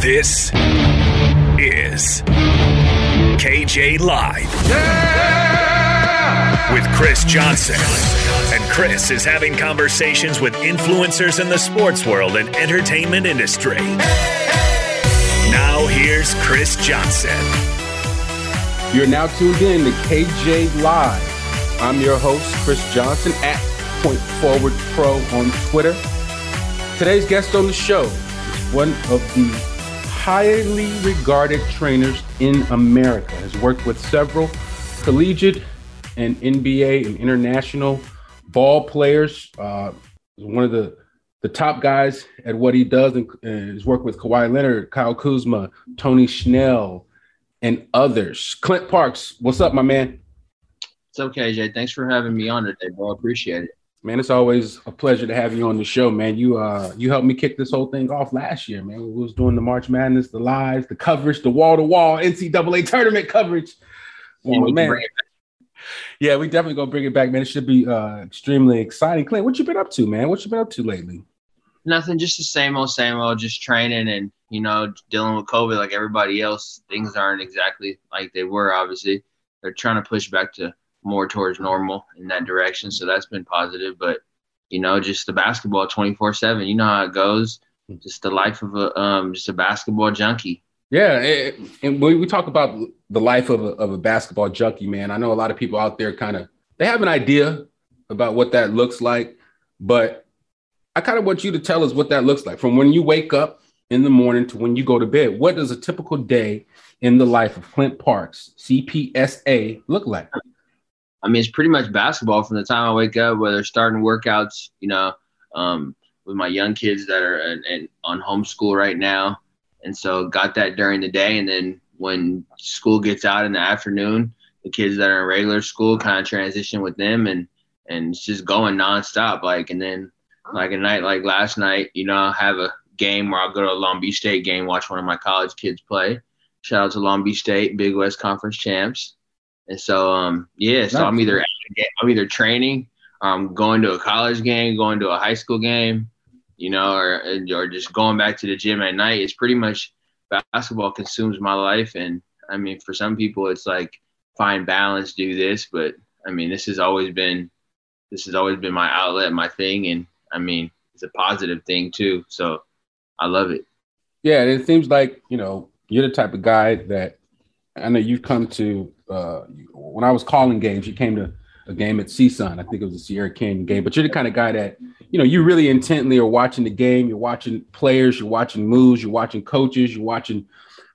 This is KJ Live with Chris Johnson. And Chris is having conversations with influencers in the sports world and entertainment industry. Now, here's Chris Johnson. You're now tuned in to KJ Live. I'm your host, Chris Johnson, at Point Forward Pro on Twitter. Today's guest on the show is one of the highly regarded trainers in America. Has worked with several collegiate and NBA and international ball players. Uh, one of the the top guys at what he does, and has worked with Kawhi Leonard, Kyle Kuzma, Tony Snell, and others. Clint Parks, what's up, my man? It's okay, Jay. Thanks for having me on today, bro. Appreciate it. Man, it's always a pleasure to have you on the show, man. You uh you helped me kick this whole thing off last year, man. We was doing the March Madness, the lives, the coverage, the wall to wall NCAA tournament coverage. Oh, man. Yeah, we definitely gonna bring it back, man. It should be uh extremely exciting. Clint, what you been up to, man? What you been up to lately? Nothing, just the same old, same old, just training and you know, dealing with COVID like everybody else. Things aren't exactly like they were, obviously. They're trying to push back to more towards normal in that direction. So that's been positive. But you know, just the basketball twenty four seven. You know how it goes. Just the life of a um, just a basketball junkie. Yeah, and when we talk about the life of a, of a basketball junkie, man, I know a lot of people out there kind of they have an idea about what that looks like, but I kind of want you to tell us what that looks like from when you wake up in the morning to when you go to bed. What does a typical day in the life of Clint Parks, CPSA, look like? I mean, it's pretty much basketball from the time I wake up, whether starting workouts, you know, um, with my young kids that are in, in, on homeschool right now. And so got that during the day. And then when school gets out in the afternoon, the kids that are in regular school kind of transition with them and, and it's just going nonstop. Like, and then like a night like last night, you know, I'll have a game where I'll go to a Long Beach State game, watch one of my college kids play. Shout out to Long Beach State, Big West Conference champs. And so, um, yeah, so nice. I'm either I'm either training, um, going to a college game, going to a high school game, you know, or or just going back to the gym at night. It's pretty much basketball consumes my life, and I mean, for some people, it's like find balance, do this, but I mean, this has always been this has always been my outlet, my thing, and I mean, it's a positive thing too. So I love it. Yeah, it seems like you know you're the type of guy that I know you've come to. Uh, when I was calling games, you came to a game at CSUN. I think it was a Sierra Canyon game. But you're the kind of guy that you know you really intently are watching the game. You're watching players. You're watching moves. You're watching coaches. You're watching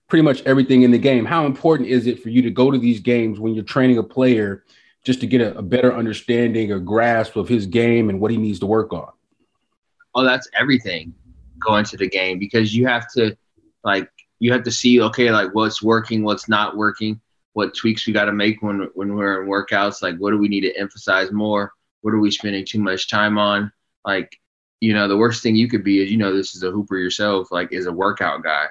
pretty much everything in the game. How important is it for you to go to these games when you're training a player just to get a, a better understanding or grasp of his game and what he needs to work on? Oh, that's everything going to the game because you have to like you have to see okay like what's working, what's not working, what tweaks we got to make when when we're in workouts. Like what do we need to emphasize more? What are we spending too much time on? Like you know the worst thing you could be is you know this is a hooper yourself like is a workout guy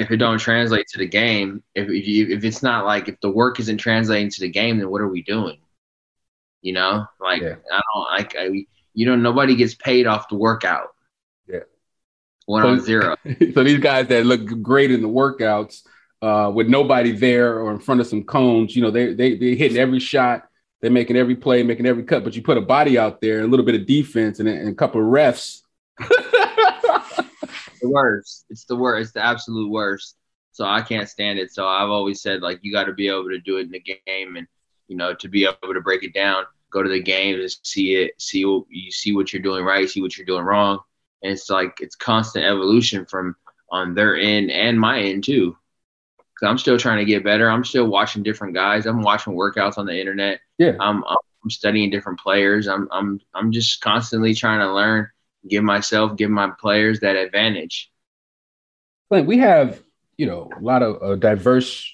if it don't translate to the game, if if, you, if it's not like if the work isn't translating to the game, then what are we doing? You know, like yeah. I don't like I, you know nobody gets paid off the workout. Yeah, one so, on zero. so these guys that look great in the workouts uh, with nobody there or in front of some cones, you know, they they they hitting every shot. They're making every play, making every cut, but you put a body out there, a little bit of defense, and, and a couple of refs. the worst. It's the worst. It's the absolute worst. So I can't stand it. So I've always said like you got to be able to do it in the game, and you know to be able to break it down, go to the game and see it, see what you see what you're doing right, see what you're doing wrong, and it's like it's constant evolution from on their end and my end too. Cause I'm still trying to get better. I'm still watching different guys. I'm watching workouts on the internet. Yeah. I'm I'm studying different players. I'm I'm I'm just constantly trying to learn give myself, give my players that advantage. Like we have, you know, a lot of a diverse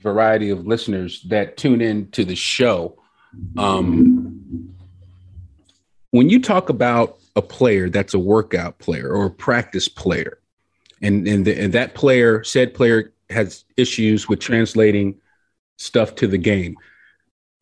variety of listeners that tune in to the show. Um, when you talk about a player that's a workout player or a practice player, and and, the, and that player, said player, has issues with translating stuff to the game.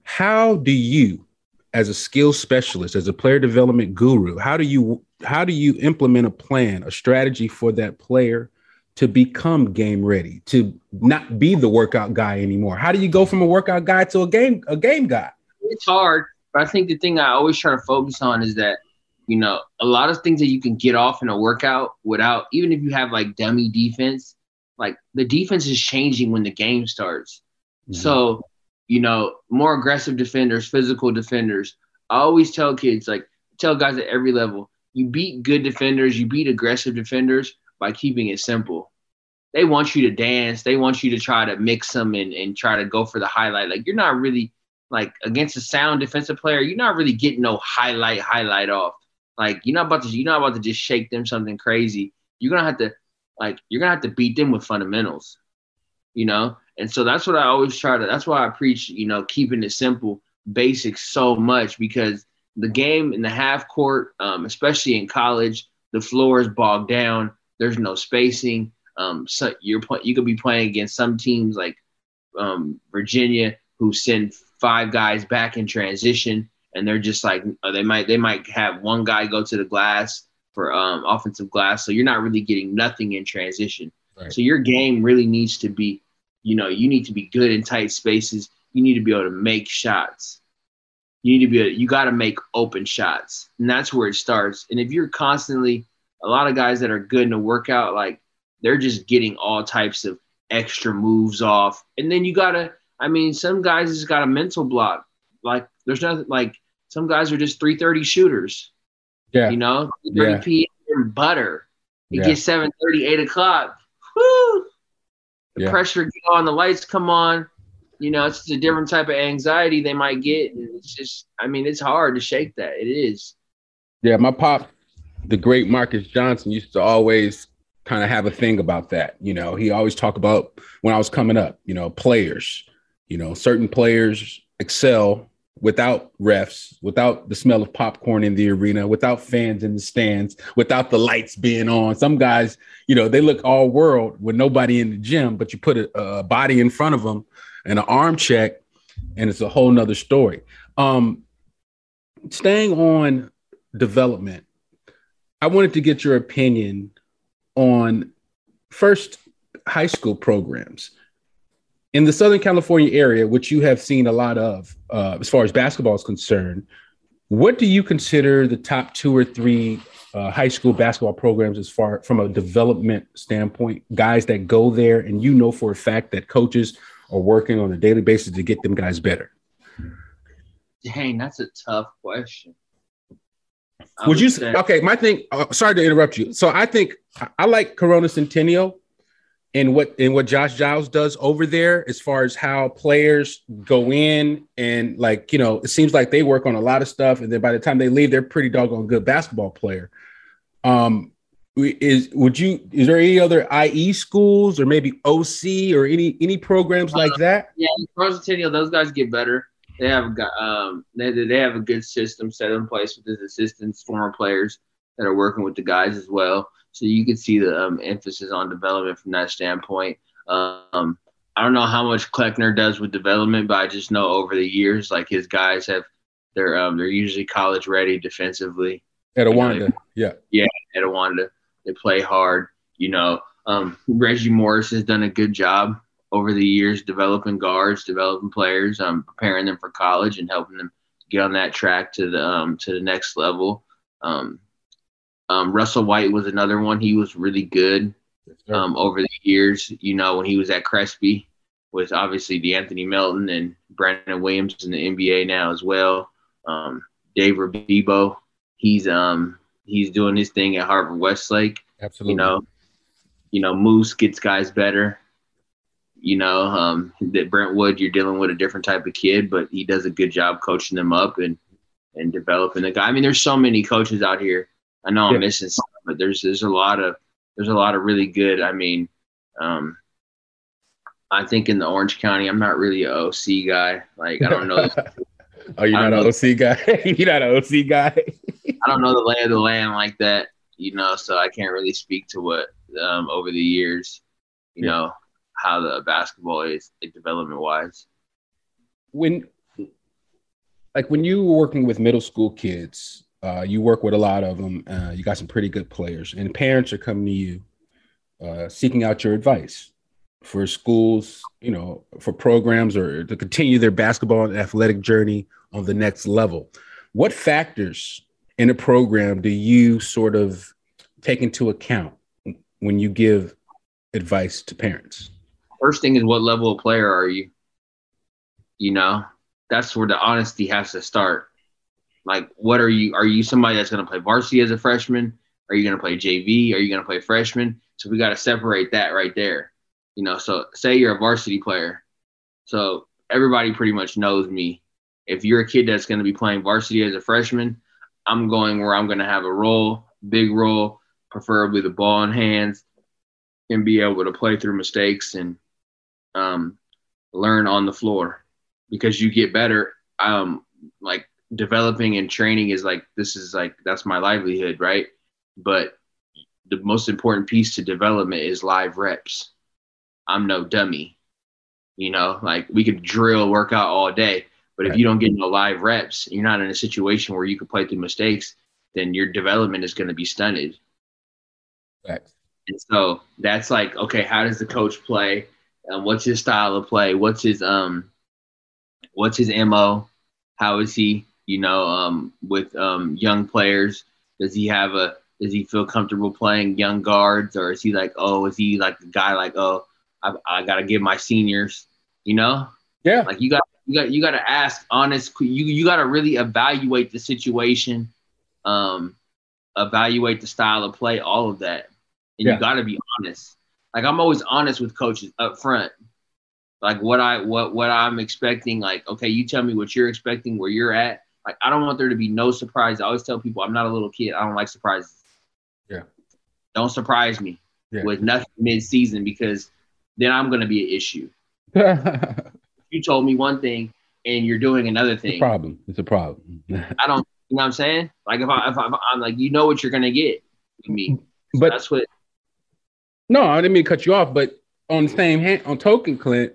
How do you as a skills specialist, as a player development guru, how do you how do you implement a plan, a strategy for that player to become game ready, to not be the workout guy anymore? How do you go from a workout guy to a game a game guy? It's hard, but I think the thing I always try to focus on is that you know a lot of things that you can get off in a workout without even if you have like dummy defense, like the defense is changing when the game starts. Mm-hmm. So you know, more aggressive defenders, physical defenders. I always tell kids, like, tell guys at every level, you beat good defenders, you beat aggressive defenders by keeping it simple. They want you to dance. They want you to try to mix them and, and try to go for the highlight. Like, you're not really, like, against a sound defensive player, you're not really getting no highlight, highlight off. Like, you're not about to, you're not about to just shake them something crazy. You're going to have to, like, you're to have to beat them with fundamentals, you know? And so that's what I always try to, that's why I preach, you know, keeping it simple, basics so much because the game in the half court, um, especially in college, the floor is bogged down. There's no spacing. Um, so you're you could be playing against some teams like um, Virginia who send five guys back in transition, and they're just like they might they might have one guy go to the glass for um, offensive glass, so you're not really getting nothing in transition. Right. So your game really needs to be you know, you need to be good in tight spaces. You need to be able to make shots. You need to be, able, you got to make open shots. And that's where it starts. And if you're constantly, a lot of guys that are good in a workout, like they're just getting all types of extra moves off. And then you got to, I mean, some guys just got a mental block. Like there's nothing like some guys are just 330 shooters. Yeah. You know, 330 yeah. p.m. butter. It yeah. gets 730, 8 o'clock. Woo! the yeah. pressure get on, the lights come on. You know, it's a different type of anxiety they might get. It's just, I mean, it's hard to shake that. It is. Yeah, my pop, the great Marcus Johnson, used to always kind of have a thing about that. You know, he always talk about when I was coming up, you know, players, you know, certain players excel without refs, without the smell of popcorn in the arena, without fans in the stands, without the lights being on. Some guys, you know, they look all world with nobody in the gym, but you put a, a body in front of them and an arm check, and it's a whole nother story. Um, staying on development, I wanted to get your opinion on first high school programs in the Southern California area, which you have seen a lot of uh, as far as basketball is concerned. What do you consider the top two or three uh, high school basketball programs as far from a development standpoint? Guys that go there, and you know for a fact that coaches are working on a daily basis to get them guys better. Dang, that's a tough question. I would, you say, okay? My thing. Uh, sorry to interrupt you. So I think I like Corona Centennial and what and what Josh Giles does over there as far as how players go in and like you know it seems like they work on a lot of stuff and then by the time they leave they're pretty doggone good basketball player. Um, is would you is there any other IE schools or maybe OC or any any programs like uh, that? Yeah, Centennial, those guys get better. They have got um they they have a good system set in place with his assistants, former players that are working with the guys as well. So you can see the um, emphasis on development from that standpoint. Um, I don't know how much Kleckner does with development, but I just know over the years, like his guys have, they're um, they're usually college ready defensively. Etiwanda, yeah, yeah, Etiwanda, they play hard. You know, um, Reggie Morris has done a good job over the years developing guards, developing players, um, preparing them for college, and helping them get on that track to the um, to the next level. Um, um, Russell White was another one. He was really good um, over the years. You know, when he was at Crespi, with obviously DeAnthony Melton and Brandon Williams in the NBA now as well. Um, Dave Rebibo, he's um he's doing his thing at Harvard Westlake. Absolutely. You know, you know Moose gets guys better. You know um, that Brentwood, you're dealing with a different type of kid, but he does a good job coaching them up and and developing the guy. I mean, there's so many coaches out here I know I'm yeah. missing some, but there's there's a lot of there's a lot of really good. I mean, um, I think in the Orange County, I'm not really an OC guy. Like I don't know. oh, you're not an OC guy. you're not an OC guy. I don't know the lay of the land like that, you know. So I can't really speak to what um, over the years, you yeah. know, how the basketball is like, development wise. When, like, when you were working with middle school kids, uh, you work with a lot of them. Uh, you got some pretty good players, and parents are coming to you uh, seeking out your advice for schools, you know, for programs or to continue their basketball and athletic journey on the next level. What factors in a program do you sort of take into account when you give advice to parents? First thing is what level of player are you? You know, that's where the honesty has to start like, what are you? Are you somebody that's going to play varsity as a freshman? Are you going to play JV? Are you going to play freshman? So we got to separate that right there. You know, so say you're a varsity player. So everybody pretty much knows me. If you're a kid that's going to be playing varsity as a freshman, I'm going where I'm going to have a role, big role, preferably the ball in hands, and be able to play through mistakes and um, learn on the floor because you get better. Um, like developing and training is like this is like that's my livelihood, right? But the most important piece to development is live reps. I'm no dummy. You know, like we could drill workout all day, but if you don't get no live reps, you're not in a situation where you can play through mistakes, then your development is going to be stunted. Right. And so that's like, okay, how does the coach play? Um, what's his style of play? What's his um, what's his mo? How is he? You know, um, with um, young players? Does he have a does he feel comfortable playing young guards, or is he like, oh, is he like a guy like, oh, I, I gotta give my seniors, you know? Yeah. Like you got you got you got to ask honest. You you got to really evaluate the situation, um, evaluate the style of play, all of that, and yeah. you got to be honest. Like I'm always honest with coaches up front. Like what I what what I'm expecting. Like okay, you tell me what you're expecting, where you're at, like I don't want there to be no surprise. I always tell people I'm not a little kid. I don't like surprises. Yeah. Don't surprise me yeah. with nothing mid season because then I'm gonna be an issue. you told me one thing and you're doing another thing. It's a problem. It's a problem. I don't you know what I'm saying? Like if I if, I, am like you know what you're gonna get with me. So but that's what No, I didn't mean to cut you off, but on the same hand on token, Clint,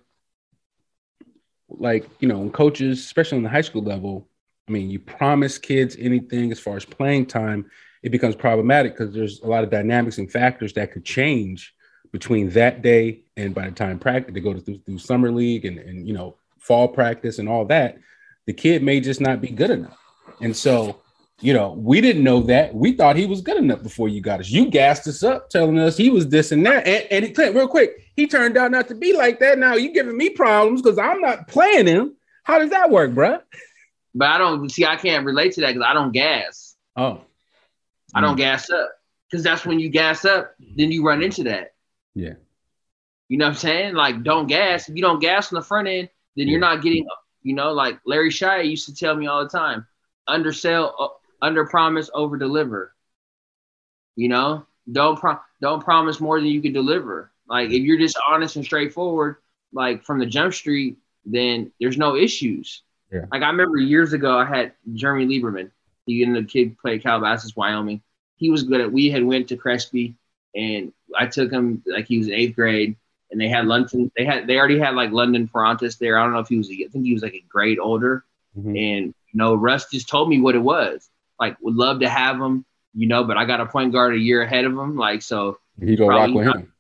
like, you know, coaches, especially on the high school level, I mean, you promise kids anything as far as playing time, it becomes problematic because there's a lot of dynamics and factors that could change between that day and by the time practice they go through, through summer league and, and you know fall practice and all that the kid may just not be good enough. And so you know we didn't know that. We thought he was good enough before you got us. You gassed us up telling us he was this and that. And, and he, real quick he turned out not to be like that. Now you're giving me problems because i'm not playing him. How does that work bruh? But i don't see i can't relate to that because i don't gas oh I don't mm. gas up because that's when you gas up, then you run into that. Yeah. You know what I'm saying? Like, don't gas. If you don't gas on the front end, then yeah. you're not getting, you know, like Larry Shire used to tell me all the time undersell, uh, under promise, over deliver. You know, don't pro- don't promise more than you can deliver. Like, if you're just honest and straightforward, like from the jump street, then there's no issues. Yeah. Like, I remember years ago, I had Jeremy Lieberman he and the kid played Calabasas, Wyoming. He was good at. We had went to Crespi, and I took him like he was in eighth grade, and they had London. They had they already had like London Perrantes there. I don't know if he was. I think he was like a grade older, mm-hmm. and you know Russ just told me what it was. Like would love to have him, you know, but I got a point guard a year ahead of him. Like so, he go rock with him.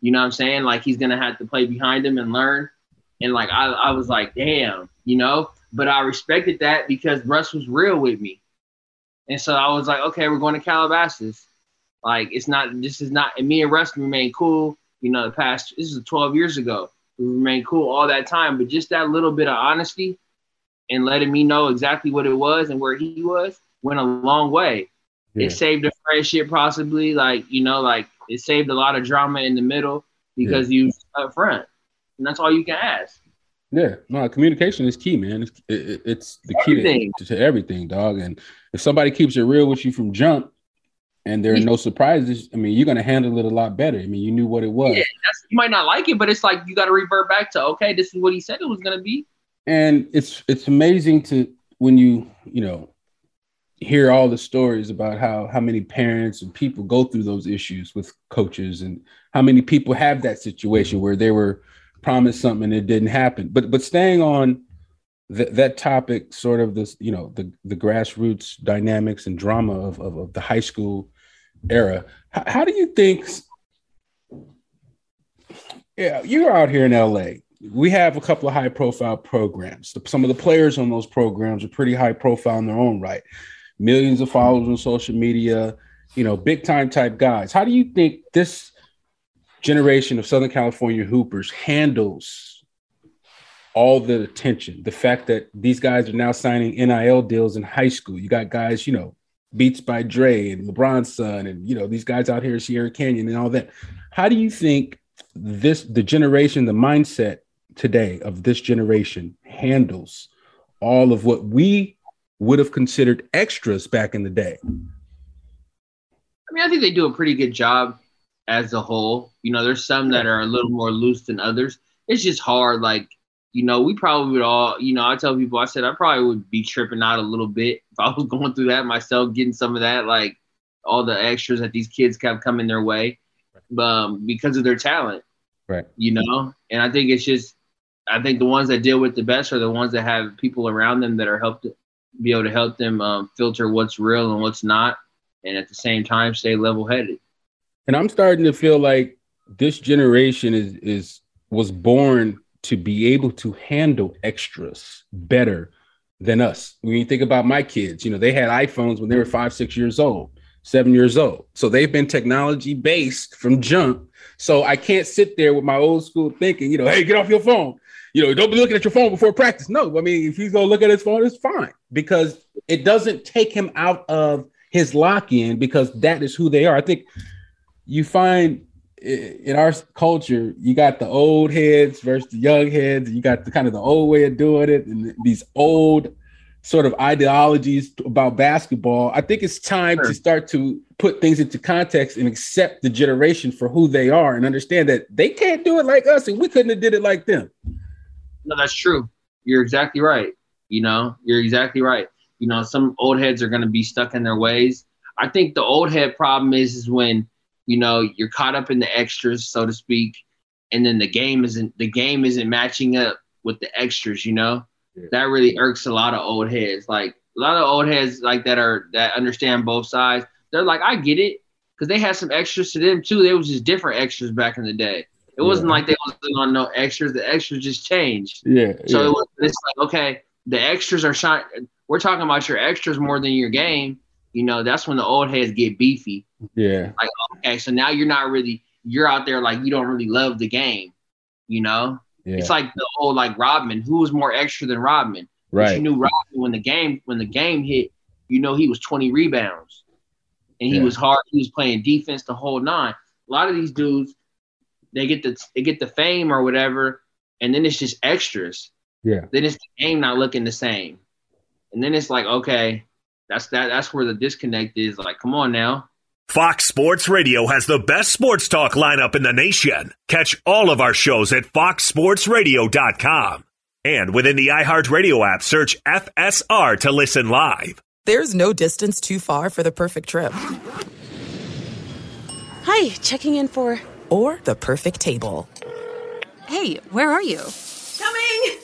You know what I'm saying? Like he's gonna have to play behind him and learn. And like I, I was like, damn, you know. But I respected that because Russ was real with me. And so I was like, okay, we're going to Calabasas. Like it's not this is not and me and Russ remain cool, you know, the past this is 12 years ago. We remained cool all that time, but just that little bit of honesty and letting me know exactly what it was and where he was went a long way. Yeah. It saved a friendship possibly, like, you know, like it saved a lot of drama in the middle because yeah. you up front. And that's all you can ask. Yeah, no, communication is key, man. It's, it, it's the key to, to, everything, dog. And if somebody keeps it real with you from jump, and there are no surprises, I mean, you're gonna handle it a lot better. I mean, you knew what it was. Yeah, you might not like it, but it's like you got to revert back to okay, this is what he said it was gonna be. And it's it's amazing to when you you know hear all the stories about how how many parents and people go through those issues with coaches and how many people have that situation where they were promised something and it didn't happen. But but staying on th- that topic, sort of this, you know, the the grassroots dynamics and drama of of, of the high school era. H- how do you think? Yeah, you're out here in LA. We have a couple of high profile programs. Some of the players on those programs are pretty high profile in their own right. Millions of followers on social media, you know, big time type guys. How do you think this generation of Southern California hoopers handles all the attention. The fact that these guys are now signing NIL deals in high school. You got guys, you know, Beats by Dre and LeBron's son, and you know, these guys out here, Sierra Canyon and all that. How do you think this the generation, the mindset today of this generation handles all of what we would have considered extras back in the day? I mean, I think they do a pretty good job as a whole. You know, there's some that are a little more loose than others. It's just hard. Like, you know, we probably would all, you know, I tell people, I said I probably would be tripping out a little bit if I was going through that myself, getting some of that, like all the extras that these kids kept coming their way, um, because of their talent. Right. You know, and I think it's just, I think the ones that deal with the best are the ones that have people around them that are helped be able to help them um, filter what's real and what's not, and at the same time stay level headed. And I'm starting to feel like this generation is is was born to be able to handle extras better than us. When you think about my kids, you know, they had iPhones when they were five, six years old, seven years old. So they've been technology based from jump. So I can't sit there with my old school thinking, you know, hey, get off your phone. You know, don't be looking at your phone before practice. No, I mean, if he's gonna look at his phone, it's fine because it doesn't take him out of his lock in because that is who they are. I think you find in our culture, you got the old heads versus the young heads. You got the kind of the old way of doing it, and these old sort of ideologies about basketball. I think it's time sure. to start to put things into context and accept the generation for who they are, and understand that they can't do it like us, and we couldn't have did it like them. No, that's true. You're exactly right. You know, you're exactly right. You know, some old heads are going to be stuck in their ways. I think the old head problem is is when you know you're caught up in the extras so to speak and then the game isn't the game isn't matching up with the extras you know yeah. that really irks a lot of old heads like a lot of old heads like that are that understand both sides they're like, I get it, because they had some extras to them too. They was just different extras back in the day. It wasn't like they wasn't on no extras. The extras just changed. Yeah. So yeah. it was, it's like, okay, the extras are shine. We're talking about your extras more than your game. You know, that's when the old heads get beefy. yeah. Like, okay, so now you're not really, you're out there like you don't really love the game. You know, Yeah. it's like the old like Rodman. Who was more extra than Rodman? But right. You knew Rodman when the game when the game hit. You know he was 20 rebounds, and he Yeah. was hard. He was playing defense the whole nine. A lot of these dudes, they get the they get the fame or whatever, and then it's just extras. Yeah. Then it's the game not looking the same, and then it's like okay, that's that. That's where the disconnect is. Like, come on now. Fox Sports Radio has the best sports talk lineup in the nation. Catch all of our shows at foxsportsradio.com. And within the iHeartRadio app, search FSR to listen live. There's no distance too far for the perfect trip. Hi, checking in for. Or the perfect table. Hey, where are you? Coming!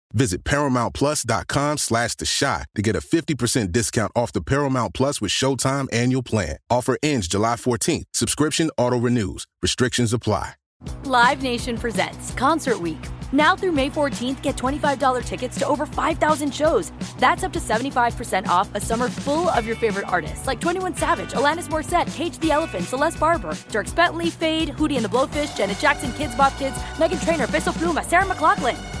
Visit ParamountPlus.com slash The Shot to get a 50% discount off the Paramount Plus with Showtime annual plan. Offer ends July 14th. Subscription auto-renews. Restrictions apply. Live Nation presents Concert Week. Now through May 14th, get $25 tickets to over 5,000 shows. That's up to 75% off a summer full of your favorite artists like 21 Savage, Alanis Morissette, Cage the Elephant, Celeste Barber, Dierks Bentley, Feid, Hootie and the Blowfish, Janet Jackson, Kidz Bop Kids, Meghan Trainor, Peso Pluma, Sarah McLachlan.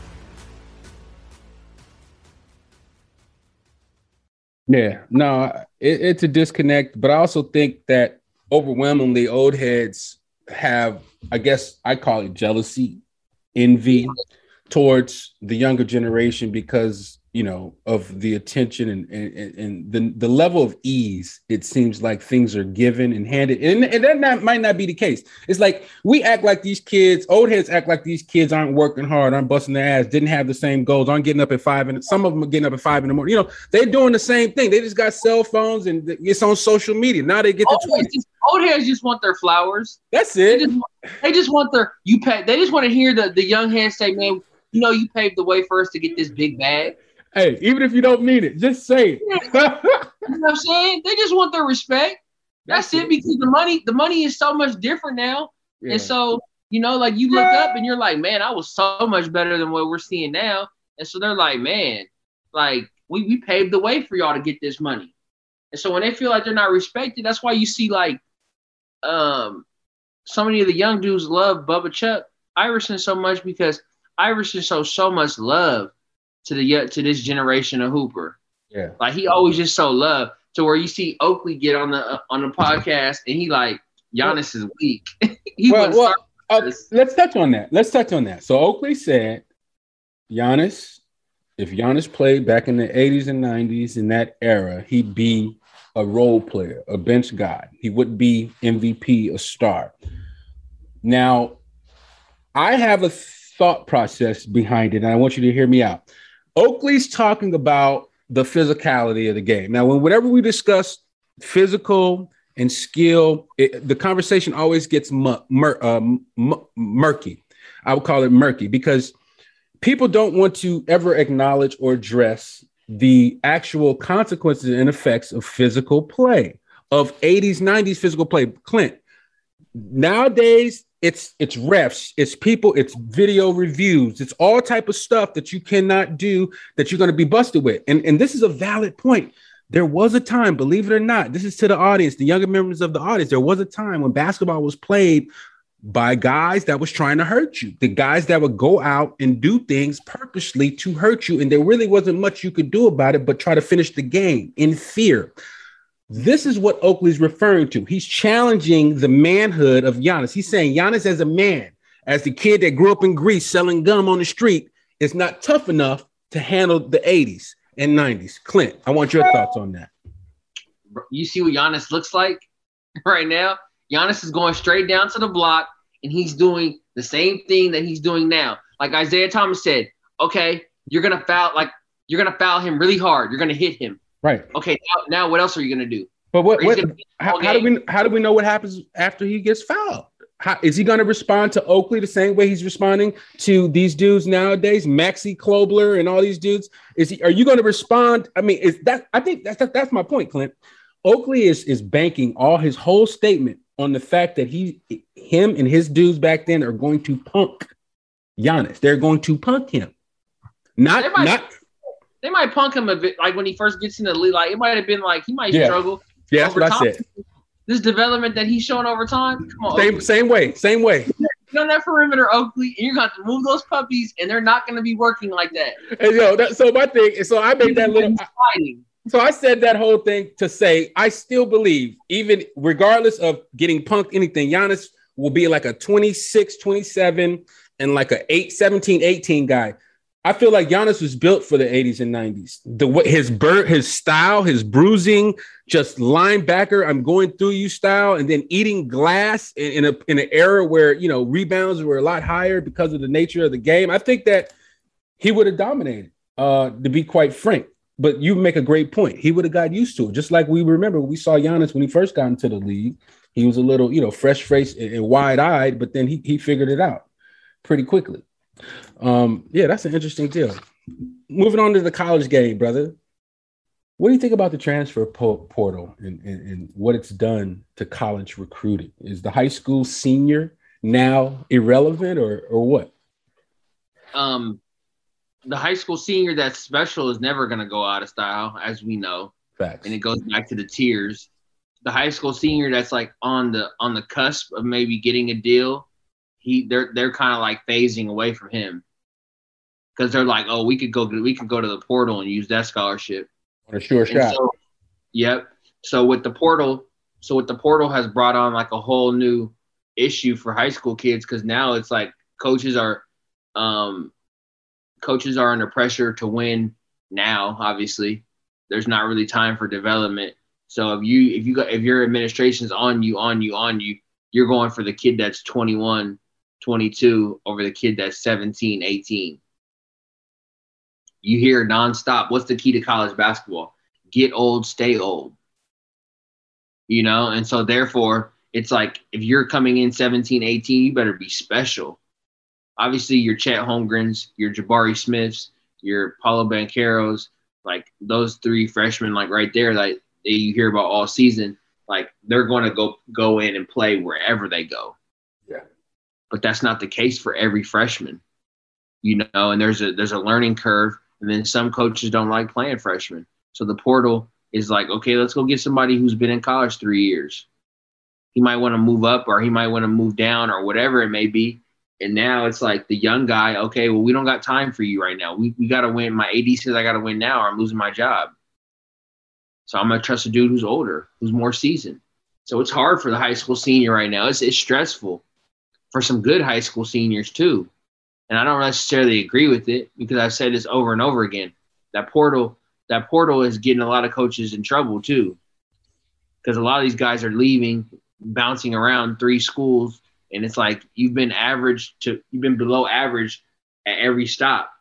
Yeah, no, it, it's a disconnect, but I also think that overwhelmingly old heads have, I guess I call it jealousy, envy towards the younger generation because you know of the attention and and, and the the level of ease it seems like things are given and handed and, and that not, might not be the case it's like we act like these kids old heads act like these kids aren't working hard aren't busting their ass didn't have the same goals aren't getting up at five and some of them are getting up at five in the morning you know they're doing the same thing they just got cell phones and it's on social media now they get old the heads, just, old heads just want their flowers. That's They it. just, they just want their you pay. They just want to hear the the young heads say, "Man, you know, you paved the way for us to get this big bag." Hey even if you don't mean it just say it You know what I'm saying? They just want their respect. That's, it because the money the money is so much different now. Yeah. And so, you know, like you look up and you're like, man, I was so much better than what we're seeing now. And so they're like, man, like we, we paved the way for y'all to get this money. And so when they feel like they're not respected, that's why you see like um, so many of the young dudes love Bubba Chuck Iverson so much because Iverson shows so much love to the to this generation of Hooper. Yeah, like he always just so love to where you see Oakley get on the uh, on the podcast and he like Giannis is weak. he well, well uh, let's touch on that. Let's touch on that. So Oakley said, Giannis, if Giannis played back in the 80s and 90s in that era, he'd be a role player, a bench guy. He would be MVP, a star. Now, I have a thought process behind it, and I want you to hear me out. Oakley's talking about the physicality of the game. Now, when whenever we discuss physical and skill, it, the conversation always gets mur- uh, murky. I would call it murky because people don't want to ever acknowledge or address the actual consequences and effects of physical play, of 80s, 90s physical play. Clint, nowadays it's it's refs, it's people, it's video reviews, it's all type of stuff that you cannot do that you're going to be busted with. And, and this is a valid point. There was a time, believe it or not, this is to the audience, the younger members of the audience. There was a time when basketball was played by guys that was trying to hurt you, the guys that would go out and do things purposely to hurt you. And there really wasn't much you could do about it but try to finish the game in fear. This is what Oakley's referring to. He's challenging the manhood of Giannis. He's saying Giannis, as a man, as the kid that grew up in Greece selling gum on the street, is not tough enough to handle the 80s and 90s. Clint, I want your thoughts on that. You see what Giannis looks like right now? Giannis is going straight down to the block and he's doing the same thing that he's doing now. Like Isaiah Thomas said, okay, you're gonna foul like you're gonna foul him really hard. You're gonna hit him. Right. Okay. Now, now what else are you gonna do? But what? what how, how, do we how do we know what happens after he gets fouled? How, is he going to respond to Oakley the same way he's responding to these dudes nowadays, Maxi Kleber and all these dudes? Is he? Are you going to respond? I mean, is that? I think that's that's my point, Clint. Oakley is is banking all his whole statement on the fact that he, him, and his dudes back then are going to punk Giannis. They're going to punk him. Not not. They might punk him a bit, like when he first gets in the league. Like it might have been like he might yeah. struggle. Yeah, that's what time. I said this development that he's showing over time. Come on, same Oakley. same way, same way. You on that perimeter, Oakley, and you're going to move those puppies, and they're not going to be working like that. And yo, that, so my thing, so I made that little. so I said that whole thing to say I still believe, even regardless of getting punked anything, Giannis will be like a 26, 27, and like a 8, 17, 18 guy. I feel like Giannis was built for the 80s and 90s. The way his his style, his bruising, just linebacker, I'm going through you style, and then eating glass in, in a in an era where you know rebounds were a lot higher because of the nature of the game. I think that he would have dominated, uh, to be quite frank. But you make a great point. He would have got used to it, just like we remember we saw Giannis when he first got into the league. He was a little, you know, fresh faced and wide eyed, but then he he figured it out pretty quickly. Um, yeah, that's an interesting deal. Moving on to the college game, brother. What do you think about the transfer portal and, and, and, what it's done to college recruiting? Is the high school senior now irrelevant or or what? Um, the high school senior that's special is never going to go out of style, as we know. Facts. And it goes back to the tiers. The high school senior that's like on the on the cusp of maybe getting a deal he they're they're kind of like phasing away from him because they're like, oh, we could go we could go to the portal and use that scholarship. For sure shot. So, yep. So with the portal, so what the portal has brought on like a whole new issue for high school kids because now it's like coaches are um coaches are under pressure to win now obviously there's not really time for development so if you if you got if your administration's on you on you on you you're going for the kid that's 21 22 over the kid that's 17, 18. You hear nonstop. What's the key to college basketball? Get old, stay old. You know, and so therefore, it's like if you're coming in 17, 18, you better be special. Obviously, your Chet Holmgrens, your Jabari Smiths, your Paolo Bancheros, like those three freshmen, like right there, like you hear about all season, like they're going to go go in and play wherever they go Yeah. but that's not the case for every freshman. You know, and there's a there's a learning curve, and then some coaches don't like playing freshmen. So the portal is like, okay, let's go get somebody who's been in college three years. he might want to move up or he might want to move down or whatever it may be. And now it's like the young guy, okay, well, we don't got time for you right now. We, we got to win. My AD says I got to win now or I'm losing my job. So I'm going to trust a dude who's older, who's more seasoned. So it's hard for the high school senior right now. It's, it's stressful for some good high school seniors too. And I don't necessarily agree with it because I've said this over and over again. That portal, that portal is getting a lot of coaches in trouble too. Because a lot of these guys are leaving, bouncing around three schools, and it's like you've been average to you've been below average at every stop.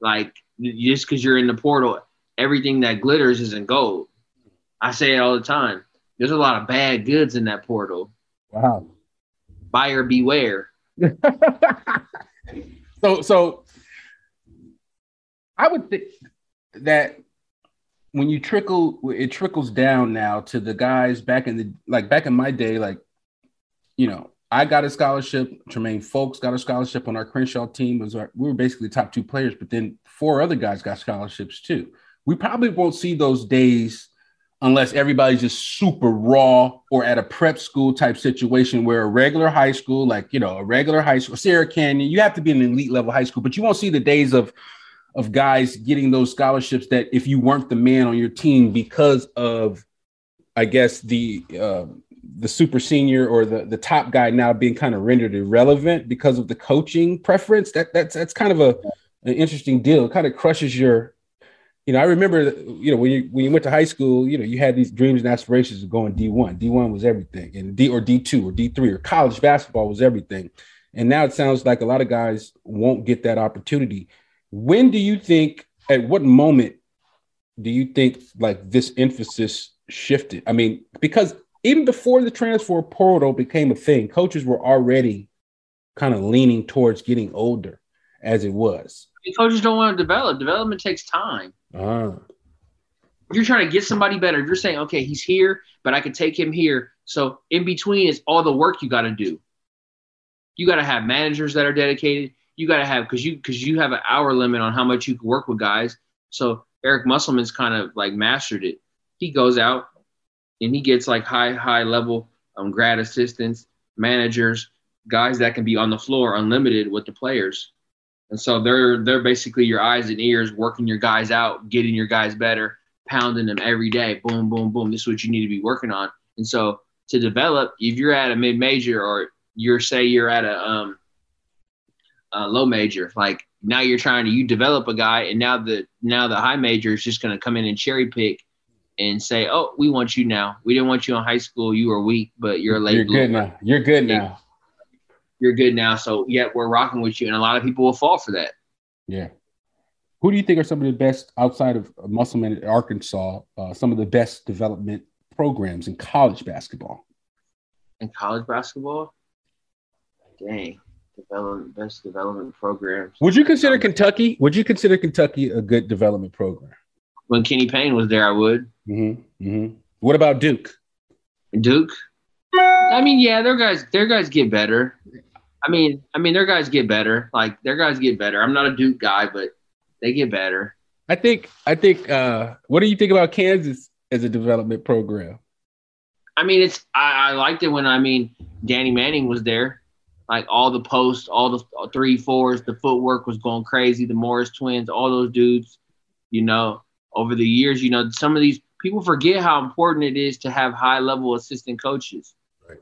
Like just because you're in the portal, everything that glitters isn't gold. I say it all the time. There's a lot of bad goods in that portal. Wow. Buyer beware. so so I would think that when you trickle it trickles down now to the guys back in the like back in my day, like you know, I got a scholarship, Tremaine Folks got a scholarship on our Crenshaw team. was our, we were basically top two players, but then four other guys got scholarships too. We probably won't see those days unless everybody's just super raw or at a prep school type situation where a regular high school, like you know, a regular high school, Sierra Canyon, you have to be an elite level high school, but you won't see the days of of guys getting those scholarships that if you weren't the man on your team because of, I guess the uh, the super senior or the the top guy now being kind of rendered irrelevant because of the coaching preference. That that's that's kind of a an interesting deal. It kind of crushes your you know, I remember, you know, when you when you went to high school, you know, you had these dreams and aspirations of going D1. D1 was everything, and D or D2 or D3 or college basketball was everything. And now it sounds like a lot of guys won't get that opportunity. When do you think? At what moment do you think like this emphasis shifted? I mean, because even before the transfer portal became a thing, coaches were already kind of leaning towards getting older as it was. Coaches don't want to develop. Development takes time. Ah. If you're trying to get somebody better, if you're saying, okay, he's here, but I can take him here. So in between is all the work you got to do. You got to have managers that are dedicated. You got to have because you because you have an hour limit on how much you can work with guys. So Eric Musselman's kind of like mastered it. He goes out and he gets like high high level um, grad assistants, managers, guys that can be on the floor unlimited with the players. And so they're they're basically your eyes and ears, working your guys out, getting your guys better, pounding them every day. Boom, boom, boom. This is what you need to be working on. And so to develop, if you're at a mid major or you're say you're at a um a low major, like now you're trying to you develop a guy, and now the now the high major is just going to come in and cherry pick and say, "Oh, we want you now. We didn't want you in high school. You were weak, but you're late. You're good now. You're good now you're good now. So yeah, we're rocking with you, and a lot of people will fall for that. Yeah. Who do you think are some of the best outside of Musselman Arkansas? Uh, some of the best development programs in college basketball. In college basketball, dang, development best development programs. Would you consider um, Kentucky? Would you consider Kentucky a good development program? When Kenny Payne was there, I would. Mm-hmm. Mm-hmm. What about Duke? Duke. I mean, yeah, their guys, their guys get better. I mean, I mean, their guys get better. Like their guys get better. I'm not a Duke guy, but they get better. I think. I think. uh What do you think about Kansas as a development program? I mean, it's. I, I liked it when I mean Danny Manning was there. Like all the posts, all the three fours, the footwork was going crazy. The Morris twins, all those dudes. You know, over the years, you know, some of these people forget how important it is to have high level assistant coaches. Right.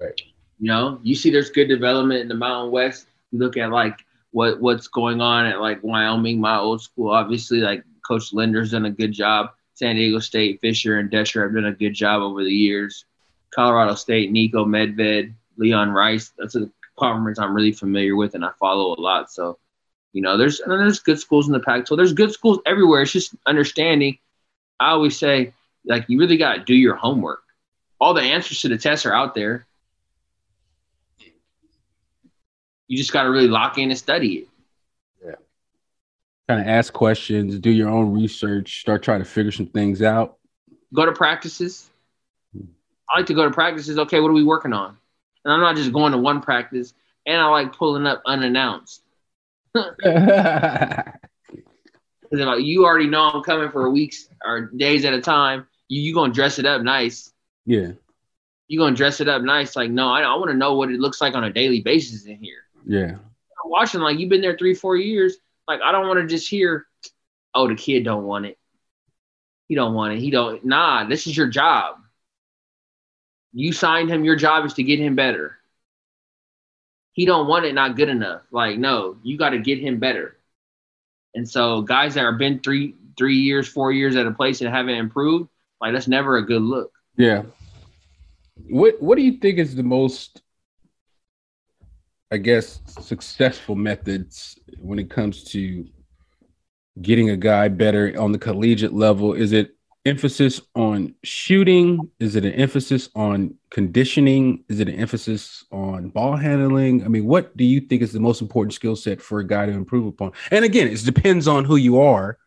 Right. You know, you see there's good development in the Mountain West. You look at like what what's going on at like Wyoming, my old school. Obviously, like Coach Linder's done a good job. San Diego State, Fisher and Dutcher have done a good job over the years. Colorado State, Niko Medved, Leon Rice. That's a conference I'm really familiar with and I follow a lot. So, you know, there's there's good schools in the Pac. So there's good schools everywhere. It's just understanding. I always say, like, you really got to do your homework. All the answers to the tests are out there. You just got to really lock in and study it. Yeah. Kind of ask questions, do your own research, start trying to figure some things out. Go to practices. I like to go to practices. Okay, what are we working on? And I'm not just going to one practice, and I like pulling up unannounced. like you already know I'm coming for weeks or days at a time. You you gonna dress it up nice. Yeah. you gonna dress it up nice. Like, no, I, I want to know what it looks like on a daily basis in here. Yeah. I'm watching like you've been there three, four years. Like, I don't want to just hear, oh, the kid don't want it. He don't want it. He don't. Nah, this is your job. You signed him. Your job is to get him better. He don't want it. Not good enough. Like, no, you got to get him better. And so, guys that have been three, three years, four years at a place and haven't improved, like that's never a good look. Yeah. What What do you think is the most, I guess, successful methods when it comes to getting a guy better on the collegiate level? Is it emphasis on shooting? Is it an emphasis on conditioning? Is it an emphasis on ball handling? I mean, what do you think is the most important skill set for a guy to improve upon? And again, it depends on who you are,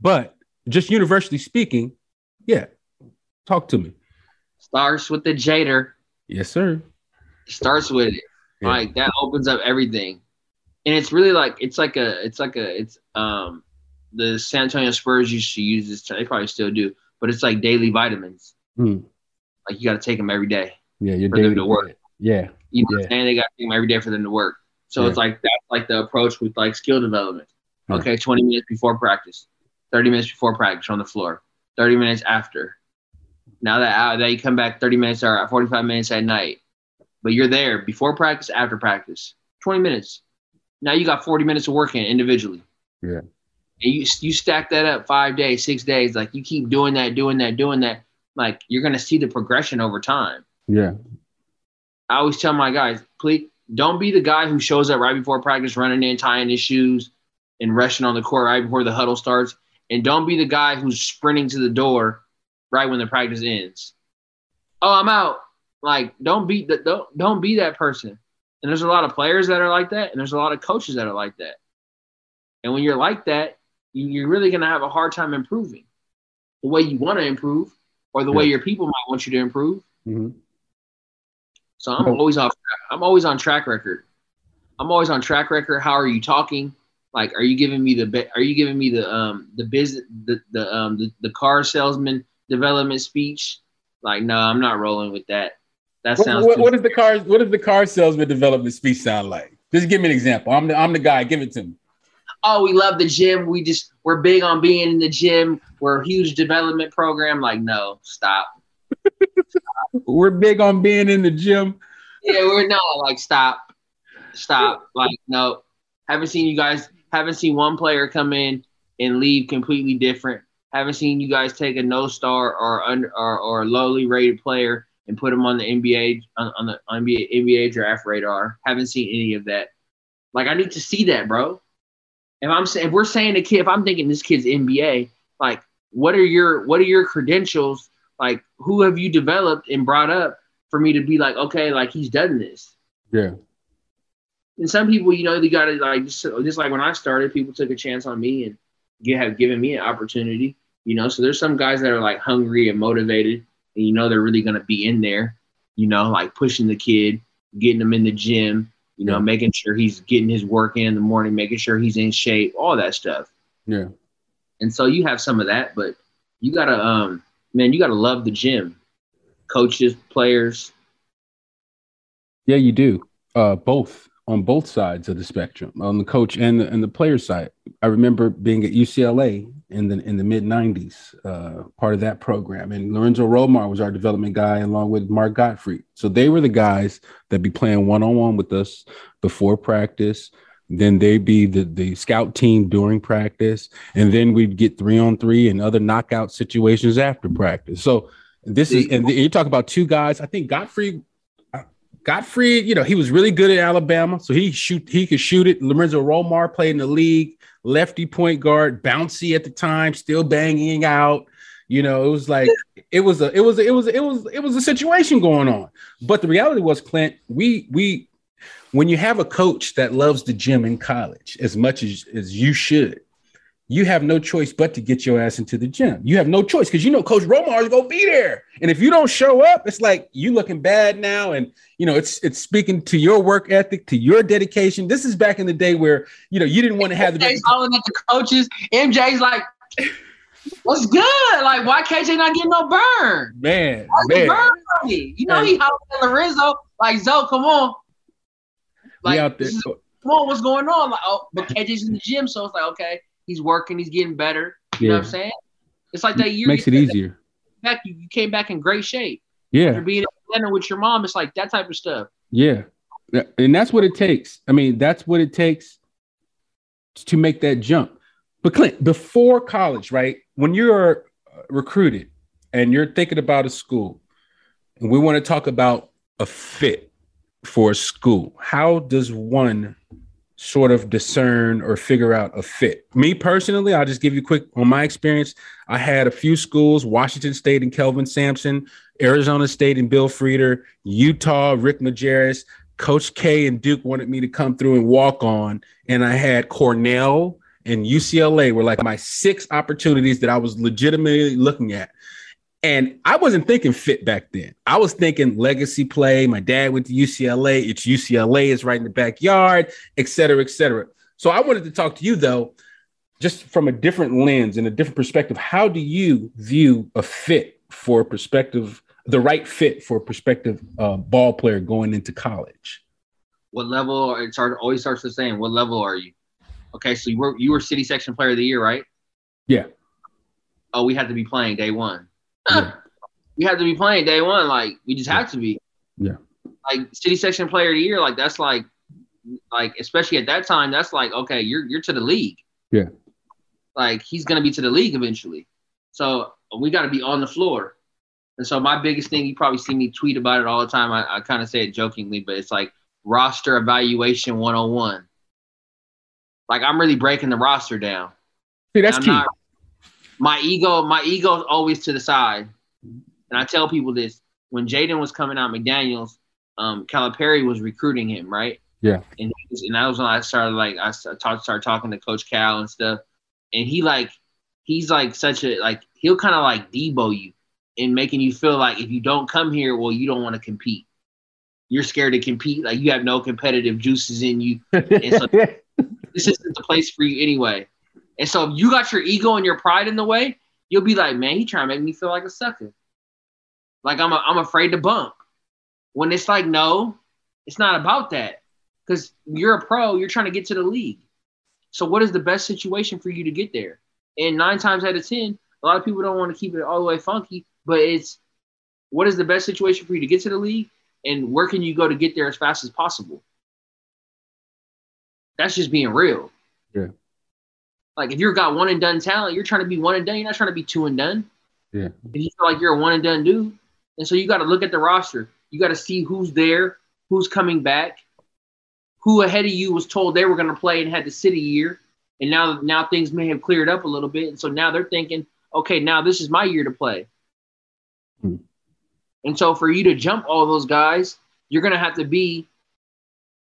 but just universally speaking, yeah. Talk to me. Starts with the Jader. Yes, sir. Starts with it. Yeah. Like that opens up everything. And it's really like it's like a it's like a it's um the San Antonio Spurs used to use this. They probably still do, but it's like daily vitamins. Hmm. Like you got to take them every day. Yeah, you're for them to work. Yeah, you know, yeah. and they got to take them every day for them to work. So yeah. it's like that's like the approach with like skill development. Yeah. Okay, 20 minutes before practice, 30 minutes before practice on the floor, 30 minutes after. Now that uh, that you come back 30 minutes or 45 minutes at night, but you're there before practice, after practice, 20 minutes. Now you got 40 minutes of working individually. Yeah. And you you stack that up five days, six days, like you keep doing that, doing that, doing that, like you're gonna see the progression over time. Yeah. I always tell my guys, please don't be the guy who shows up right before practice, running in, tying his shoes, and rushing on the court right before the huddle starts. And don't be the guy who's sprinting to the door right when the practice ends. Oh, I'm out. Like, don't be the don't don't be that person. And there's a lot of players that are like that, and there's a lot of coaches that are like that. And when you're like that, you're really going to have a hard time improving the way you want to improve or the yeah. way your people might want you to improve. Mm-hmm. So I'm always off. I'm always on track record. I'm always on track record. How are you talking? Like, are you giving me the are you giving me the um the business the the um the, the car salesman development speech? Like, no, I'm not rolling with that. That sounds. What, what, what is the car? What does the car salesman development speech sound like? Just give me an example. I'm the I'm the guy. Give it to me oh, we love the gym. We just we're big on being in the gym. We're a huge development program. Like, no, stop. stop. We're big on being in the gym. Yeah, we're no, like stop. Stop. Like, no. Haven't seen you guys, haven't seen one player come in and leave completely different. Haven't seen you guys take a no star or under or, or lowly rated player and put them on the NBA on, on the NBA NBA draft radar. Haven't seen any of that. Like I need to see that, bro if I'm saying if we're saying a kid, if I'm thinking this kid's NBA, like what are your what are your credentials? Like who have you developed and brought up for me to be like, okay, like he's done this. Yeah. And some people, you know, they got to like just, just like when I started, people took a chance on me and get, have given me an opportunity. You know, so there's some guys that are like hungry and motivated, and you know they're really gonna be in there. You know, like pushing the kid, getting them in the gym, you know, yeah. making sure he's getting his work in in the morning, making sure he's in shape, all that stuff. Yeah. And so you have some of that, but you gotta, um, man, you gotta love the gym, coaches, players. Yeah, you do. Uh, both on both sides of the spectrum, on the coach and the, and the player side. I remember being at UCLA in the in the mid '90s, uh, part of that program, and Lorenzo Romar was our development guy, along with Mark Gottfried. So they were the guys that be playing one on one with us before practice. Then they'd be the the scout team during practice, and then we'd get three on three and other knockout situations after practice. So this is and you talk about two guys. I think Gottfried Godfrey, you know, he was really good at Alabama, so he shoot he could shoot it. Lorenzo Romar played in the league, lefty point guard, bouncy at the time, still banging out. You know, it was like it was a it was a, it was a, it was it was a situation going on. But the reality was, Clint, we we when you have a coach that loves the gym in college as much as as you should, you have no choice but to get your ass into the gym. You have no choice because you know Coach Romar is gonna be there. And if you don't show up, it's like you looking bad now. And you know, it's it's speaking to your work ethic, to your dedication. This is back in the day where you know you didn't want to have the calling at the coaches. MJ's like, What's good? Like, why KJ not getting no burn? Man, man. burn? You know Hey. he hollering at Lorenzo like, Zoe, come on. Like, come on, what's going on? Like, oh, but KJ's in the gym, so it's like, okay, he's working, he's getting better. You know what I'm saying? It's like that year Makes it easier. Back, you, came back in great shape. After Yeah, being in Atlanta with your mom, it's like that type of stuff. yeah, Yeah, and that's what it takes. I mean, that's what it takes to make that jump. But Clint, before college, right? When you're uh, recruited and you're thinking about a school, and we want to talk about a fit for a school, how does one sort of discern or figure out a fit? Me personally, I'll just give you quick on my experience. I had a few schools: Washington State and Kelvin Sampson, Arizona State and Bill Frieder, Utah, Rick Majerus. Coach K and Duke wanted me to come through and walk on, and I had Cornell and UCLA were like my six opportunities that I was legitimately looking at. And I wasn't thinking fit back then. I was thinking legacy play. My dad went to UCLA. It's UCLA. It's right in the backyard, et cetera, et cetera. So I wanted to talk to you though, just from a different lens and a different perspective. How do you view a fit for a perspective, the right fit for a prospective uh, ball player going into college? What level? It start, always starts the same. What level are you? Okay, so you were you were city section player of the year, right? Yeah. Oh, we had to be playing day one. Yeah. We have to be playing day one. Like we just have to be. Yeah. Like city section player of the year. Like that's like, like especially at that time, that's like okay, you're you're to the league. Yeah. Like he's gonna be to the league eventually. So we got to be on the floor. And so my biggest thing, you probably see me tweet about it all the time. I, I kind of say it jokingly, but it's like roster evaluation 101. Like I'm really breaking the roster down. See, that's key. not- my ego, my ego is always to the side. And I tell people this when Jaden was coming out, McDaniels, um, Calipari was recruiting him, right? Yeah. And was, and that was when I started like I st- talk, started talking to Coach Cal and stuff. And he like he's like such a like he'll kind of like debo you and making you feel like if you don't come here, well, you don't want to compete. You're scared to compete, like you have no competitive juices in you. And so this isn't the place for you anyway. And so if you got your ego and your pride in the way, you'll be like, man, he trying to make me feel like a sucker. Like I'm, a, I'm afraid to bump. When it's like, no, it's not about that. Because you're a pro, you're trying to get to the league. So what is the best situation for you to get there? And nine times out of ten, a lot of people don't want to keep it all the way funky, but it's what is the best situation for you to get to the league, and where can you go to get there as fast as possible? That's just being real. Yeah. Like if you've got one and done talent, you're trying to be one and done. You're not trying to be two and done. Yeah. If you feel like you're a one and done dude, and so you got to look at the roster. You got to see who's there, who's coming back, who ahead of you was told they were going to play and had to sit a year, and now now things may have cleared up a little bit, and so now they're thinking, okay, now this is my year to play. Hmm. And so for you to jump all those guys, you're going to have to be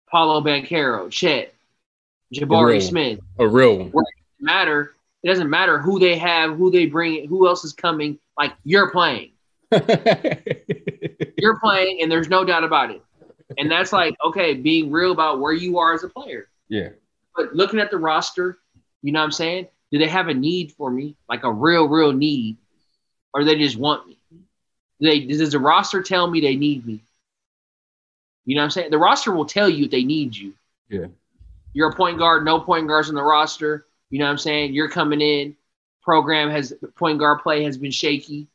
Paolo Banchero, Chet, Jabari. Smith. A real one. Where it doesn't matter. It doesn't matter who they have, who they bring, who else is coming. Like you're playing. you're playing, and there's no doubt about it. And that's like, okay, being real about where you are as a player. Yeah. But looking at the roster, you know what I'm saying? Do they have a need for me? Like a real, real need? Or they just want me? Do they does the roster tell me they need me? You know what I'm saying? The roster will tell you if they need you. Yeah. You're a point guard, no point guards in the roster. You know what I'm saying? You're coming in. Program has point guard play has been shaky.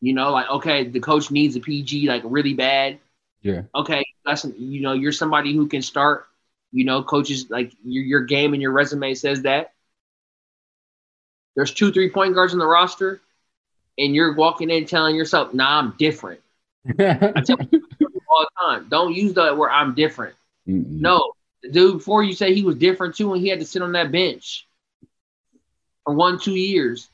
You know, like okay, the coach needs a PG like really bad. Yeah. Okay, that's you know you're somebody who can start. You know, coaches like your your game and your resume says that. There's two three point guards on the roster, and you're walking in telling yourself, "Nah, I'm different." I tell people all the time, don't use that word "I'm different." Mm-mm. No, dude before you say he was different too, and he had to sit on that bench for one two years.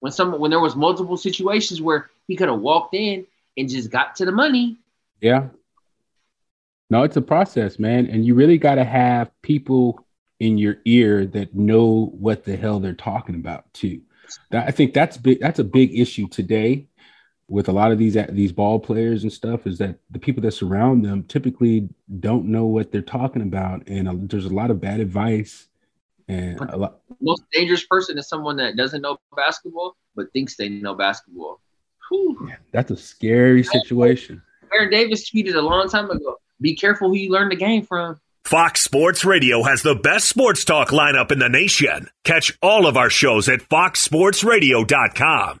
When some when there was multiple situations where he could have walked in and just got to the money. Yeah. No, it's a process, man. And you really got to have people in your ear that know what the hell they're talking about too. That, I think that's big. That's a big issue today with a lot of these these ball players and stuff is that the people that surround them typically don't know what they're talking about, and uh, there's a lot of bad advice And a lot. Most dangerous person is someone that doesn't know basketball but thinks they know basketball. Yeah, that's a scary situation. Aaron Davis tweeted a long time ago: "Be careful who you learn the game from." Fox Sports Radio has the best sports talk lineup in the nation. Catch all of our shows at foxsportsradio.com.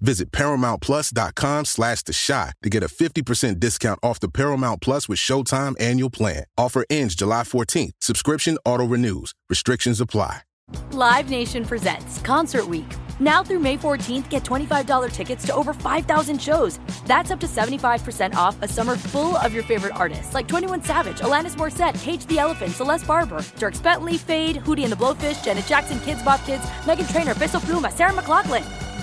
Visit ParamountPlus.com slash The Chi to get a 50% discount off the Paramount Plus with Showtime annual plan. Offer ends July 14th. Subscription auto-renews. Restrictions apply. Live Nation presents Concert Week. Now through May 14th, get $25 tickets to over 5,000 shows. That's up to 75% off a summer full of your favorite artists like 21 Savage, Alanis Morissette, Cage the Elephant, Celeste Barber, Dierks Bentley, Feid, Hootie and the Blowfish, Janet Jackson, Kidz Bop Kids, Meghan Trainor, Peso Pluma, Sarah McLachlan.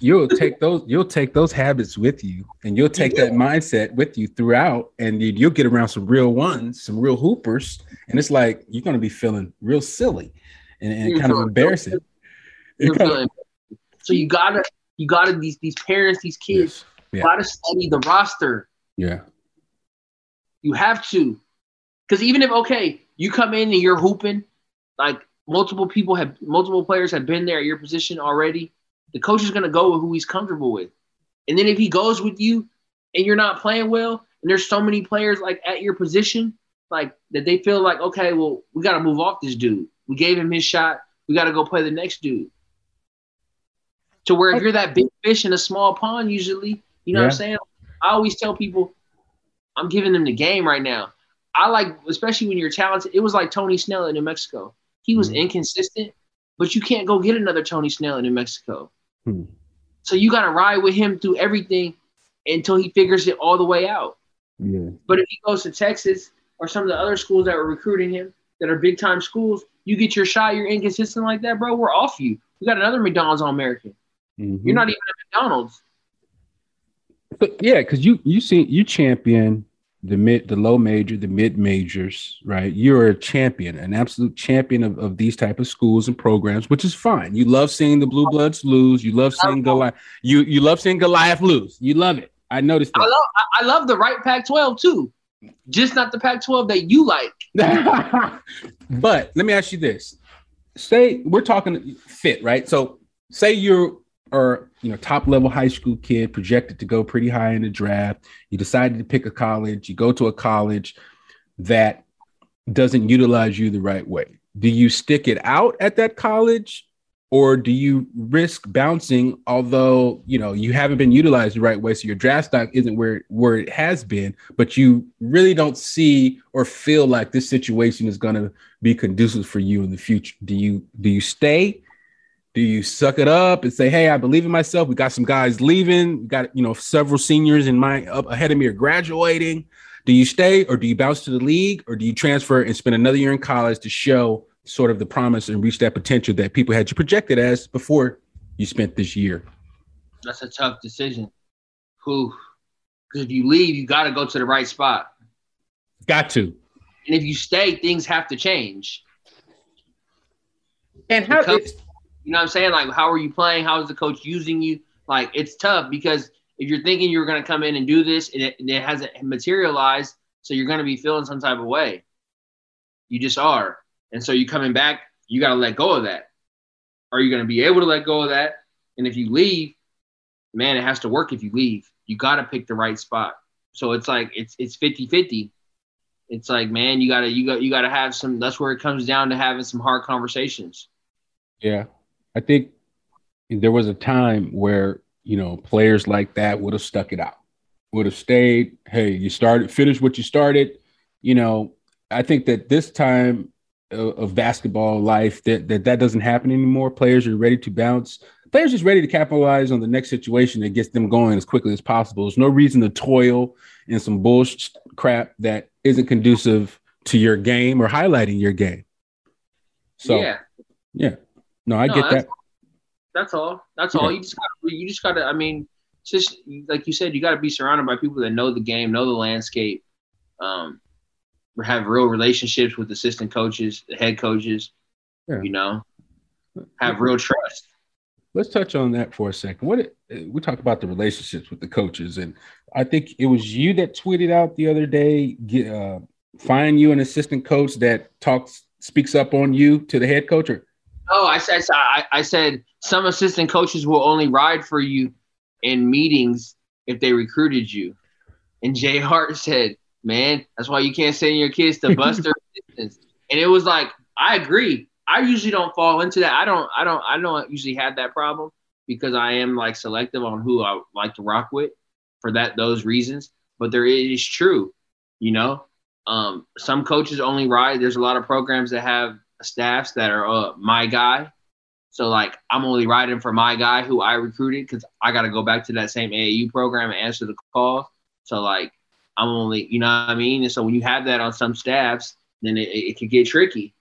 you'll take those you'll take those habits with you and you'll take that mindset with you throughout and you, you'll get around some real ones some real hoopers and it's like you're going to be feeling real silly and, and kind of embarrassing. Feeling, so you gotta you gotta these these parents these kids yeah. gotta study the roster. Yeah. You have to. Because even if okay you come in and you're hooping like multiple people have multiple players have been there at your position already the coach is going to go with who he's comfortable with. And then if he goes with you and you're not playing well, and there's so many players like at your position, like that they feel like, okay, well, we got to move off this dude. We gave him his shot. We got to go play the next dude. To where if you're that big fish in a small pond, usually, you know Yeah. what I'm saying? I always tell people, I'm giving them the game right now. I like, especially when you're talented. It was like Tony Snell in New Mexico. He was mm-hmm. inconsistent, but you can't go get another Tony Snell in New Mexico. Hmm. So you got to ride with him through everything until he figures it all the way out. yeah But if he goes to Texas or some of the other schools that were recruiting him that are big time schools, you get your shot, you're inconsistent like that, bro. We're off you. We got another McDonald's on American. Mhm. You're not even at McDonald's. but yeah because you you see you champion the mid the low major the mid majors right you're a champion an absolute champion of, of these type of schools and programs which is fine you love seeing the blue bloods lose you love seeing goliath you you love seeing goliath lose you love it I noticed that. I love I love the right Pac-12 too, just not the Pac-12 that you like. but let me ask you this: Say we're talking fit, right? So say you're or you know top level high school kid projected to go pretty high in the draft. You decided to pick a college. You go to a college that doesn't utilize you the right way. Do you stick it out at that college or do you risk bouncing although you know you haven't been utilized the right way so your draft stock isn't where where it has been but you really don't see or feel like this situation is going to be conducive for you in the future do you do you stay do you suck it up and say hey i believe in myself we got some guys leaving we got you know several seniors in my up ahead of me are graduating do you stay or do you bounce to the league or do you transfer and spend another year in college to show sort of the promise and reach that potential that people had you projected as before you spent this year? That's a tough decision. Who? Because if you leave, you got to go to the right spot. Got to. And if you stay, things have to change. And how? Because, you know what I'm saying? Like, how are you playing? How is the coach using you? Like, it's tough because if you're thinking you're going to come in and do this and it, and it hasn't materialized, so you're going to be feeling some type of way. You just are. And so you're coming back, you got to let go of that. Are you going to be able to let go of that? And if you leave, man, it has to work if you leave. You got to pick the right spot. So it's like it's it's 50-50. It's like, man, you got to you got you got to have some that's where it comes down to having some hard conversations. Yeah. I think there was a time where, you know, players like that would have stuck it out. Would have stayed, hey, you started finish what you started, you know, I think that this time of basketball life that, that that doesn't happen anymore. Players are ready to bounce. Players just ready to capitalize on the next situation that gets them going as quickly as possible. There's no reason to toil in some bullshit crap that isn't conducive to your game or highlighting your game. So yeah, yeah. No, I no, get that's, that. That's all. That's yeah. all. You just got you just got to. I mean, just like you said, you got to be surrounded by people that know the game, know the landscape. Um, have real relationships with assistant coaches, the head coaches, yeah. you know, have real trust. Let's touch on that for a second. What we talk about the relationships with the coaches, and I think it was you that tweeted out the other day, get, uh, find you an assistant coach that talks speaks up on you to the head coach. Or oh, I said I, I said some assistant coaches will only ride for you in meetings if they recruited you, and Jay Hart said man. That's why you can't send your kids to Buster. and it was like, I agree. I usually don't fall into that. I don't, I don't, I don't usually have that problem because I am like selective on who I like to rock with for that those reasons. But there is true, you know. Um, some coaches only ride. There's a lot of programs that have staffs that are uh, my guy. So like I'm only riding for my guy who I recruited because I got to go back to that same AAU program and answer the call. So like I'm only, you know what I mean? And so when you have that on some staffs, then it, it could get tricky.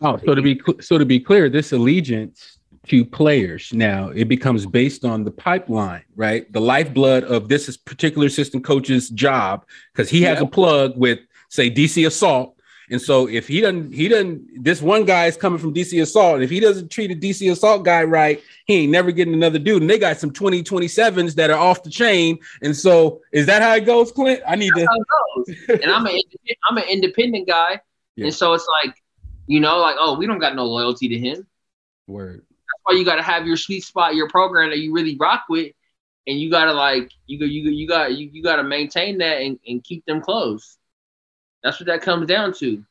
Oh, so to be so to be clear, this allegiance to players now it becomes based on the pipeline, right? The lifeblood of this particular assistant coach's job because he has a plug with, say, DC Assault, and so if he doesn't, he doesn't, this one guy is coming from DC Assault. And if he doesn't treat a DC Assault guy right, he ain't never getting another dude. And they got some 2027s that are off the chain. And so is that how it goes, Clint? I need That's to. and I'm an I'm an independent guy. Yeah. And so it's like, you know, like, oh, we don't got no loyalty to him. Word. That's why you got to have your sweet spot, your program that you really rock with. And you gotta like you go you you got you, you gotta maintain that and, and keep them close. That's what that comes down to.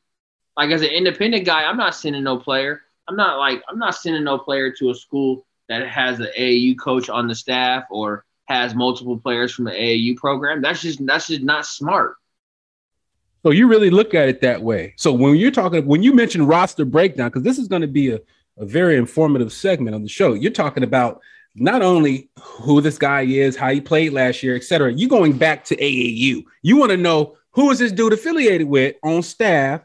Like as an independent guy, I'm not sending no player. I'm not like I'm not sending no player to a school that has an AAU coach on the staff or has multiple players from the AAU program. That's just that's just not smart. So you really look at it that way. So when you're talking, when you mention roster breakdown, because this is going to be a, a very informative segment on the show, you're talking about not only who this guy is, how he played last year, et cetera. You going back to AAU. You want to know who is this dude affiliated with on staff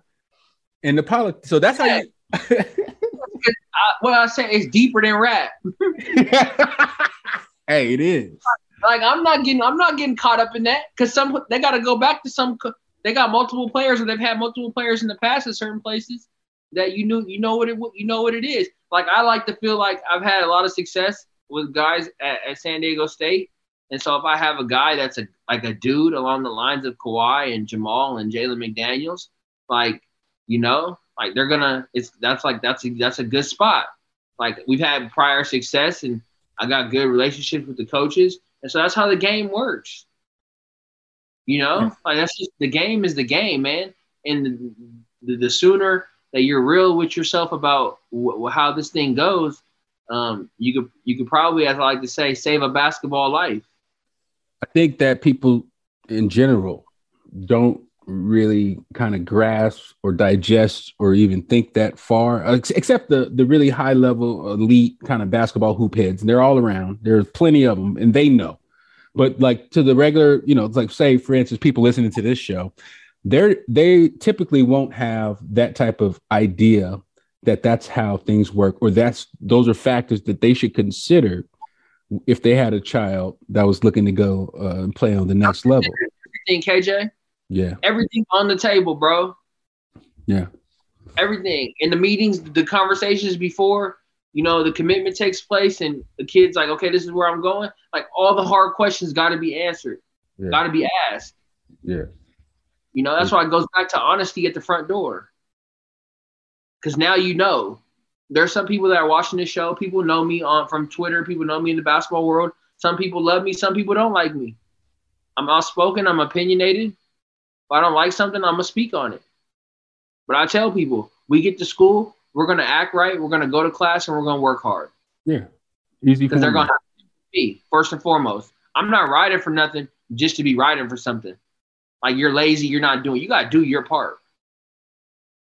in the politics? So that's how you. I, well, I say it's deeper than rap. hey, it is. Like I'm not getting, I'm not getting caught up in that because some they got to go back to some. They got multiple players, or they've had multiple players in the past at certain places that you knew, you know what it, you know what it is. Like I like to feel like I've had a lot of success with guys at, at San Diego State, And so if I have a guy that's a like a dude along the lines of Kawhi and Jamal and Jalen McDaniels, like you know, like they're gonna it's that's like that's a, that's a good spot. Like we've had prior success and I got good relationships with the coaches, and so that's how the game works. You know, like that's just the game is the game, man. And the, the, sooner that you're real with yourself about wh- how this thing goes, um, you could you could probably, as I like to say, save a basketball life. I think that people in general don't really kind of grasp or digest or even think that far, uh, except the the really high level elite kind of basketball hoop heads. And They're all around. There's plenty of them, and they know. But like to the regular, you know, like say, for instance, people listening to this show, they're they typically won't have that type of idea that that's how things work, or that's those are factors that they should consider if they had a child that was looking to go uh, and play on the next level. Everything, KJ. Yeah. Everything on the table, bro. Yeah. Everything in the meetings, the conversations before, you know, the commitment takes place, and the kid's like, okay, this is where I'm going. Like all the hard questions got to be answered, yeah. got to be asked. Yeah. You know, that's why it goes back to honesty at the front door. Because now you know. There's some people that are watching this show. People know me on from Twitter. People know me in the basketball world. Some people love me. Some people don't like me. I'm outspoken. I'm opinionated. If I don't like something, I'm gonna speak on it. But I tell people, we get to school, we're gonna act right. We're gonna go to class, and we're gonna work hard. Yeah, easy. Because they're gonna have to be first and foremost. I'm not riding for nothing just to be riding for something. Like you're lazy, you're not doing. You gotta do your part.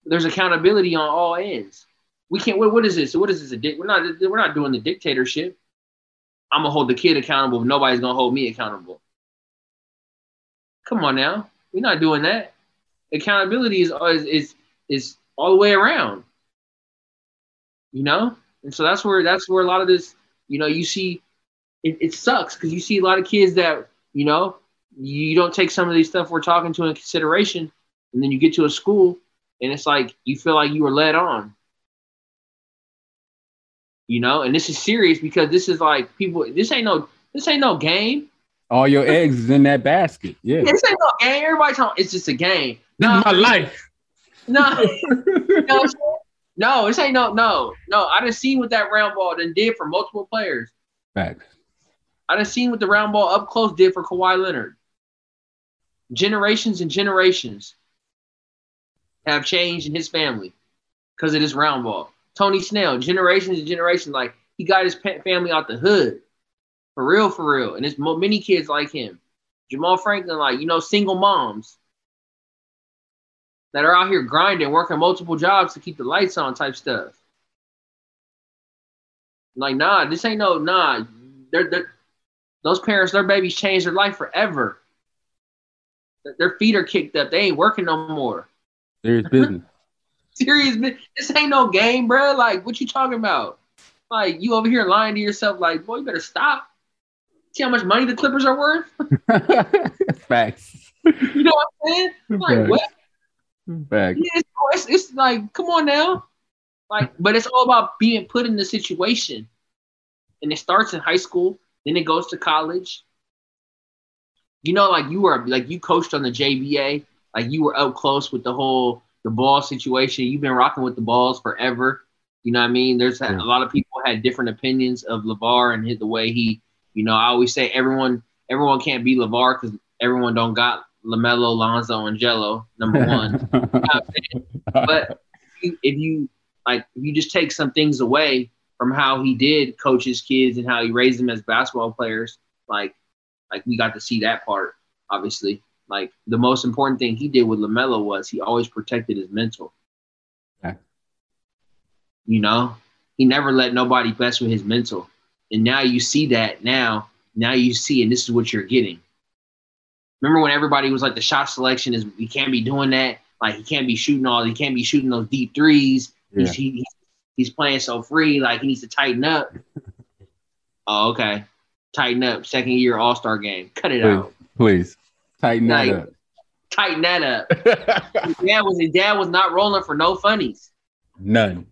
There's accountability on all ends. We can't. What, what is this? What is this? A dick? We're not. We're not doing the dictatorship. I'm gonna hold the kid accountable. Nobody's gonna hold me accountable. Come on now, we're not doing that. Accountability is is is, is all the way around. You know, and so that's where that's where a lot of this. You know, you see, it, it sucks because you see a lot of kids that you know you don't take some of these stuff we're talking to in consideration, and then you get to a school and it's like you feel like you were led on. You know, and this is serious because this is like people. This ain't no. This ain't no game. All your eggs is in that basket. Yeah. yeah this ain't no game. Everybody's talking. It's just a game. No, my life. No. no, no, this ain't no. No, no. I done seen what that round ball done did for multiple players. Facts. I done seen what the round ball up close did for Kawhi Leonard. Generations and generations have changed in his family because of this round ball. Tony Snell, generations and generations, like he got his family out the hood, for real, for real. And there's many kids like him. Jamal Franklin, like you know, single moms that are out here grinding, working multiple jobs to keep the lights on, type stuff. Like, nah, this ain't no nah. They're, they're those parents, their babies changed their life forever. Their feet are kicked up. They ain't working no more. Serious business. Serious. This ain't no game, bro. Like, what you talking about? Like, you over here lying to yourself, like, boy, you better stop. See how much money the Clippers are worth? Facts. You know what I'm saying? Like, Facts. what? Facts. Yeah, it's, oh, it's, it's like, come on now. Like, but it's all about being put in the situation. And it starts in high school, then it goes to college. You know, like you were like you coached on the JBA, like you were up close with the whole the ball situation. You've been rocking with the balls forever. You know what I mean? There's a lot of people had different opinions of LaVar and his, the way he, you know, I always say everyone everyone can't be LaVar because everyone don't got LaMelo, Lonzo, and Gelo, number one. but if you like if you just take some things away from how he did coach his kids and how he raised them as basketball players, like like we got to see that part, obviously. Like the most important thing he did with LaMelo was he always protected his mental. Okay. You know, he never let nobody mess with his mental. And now you see that now. Now you see, and this is what you're getting. Remember when everybody was like the shot selection is he can't be doing that. Like he can't be shooting all, he can't be shooting those deep threes. Yeah. He's, he, he's playing so free, like he needs to tighten up. oh, okay. Tighten up. Second year All Star game. Cut it Please, out. please tighten that Like, up. Tighten that up. his dad was his dad was not rolling for no funnies. None.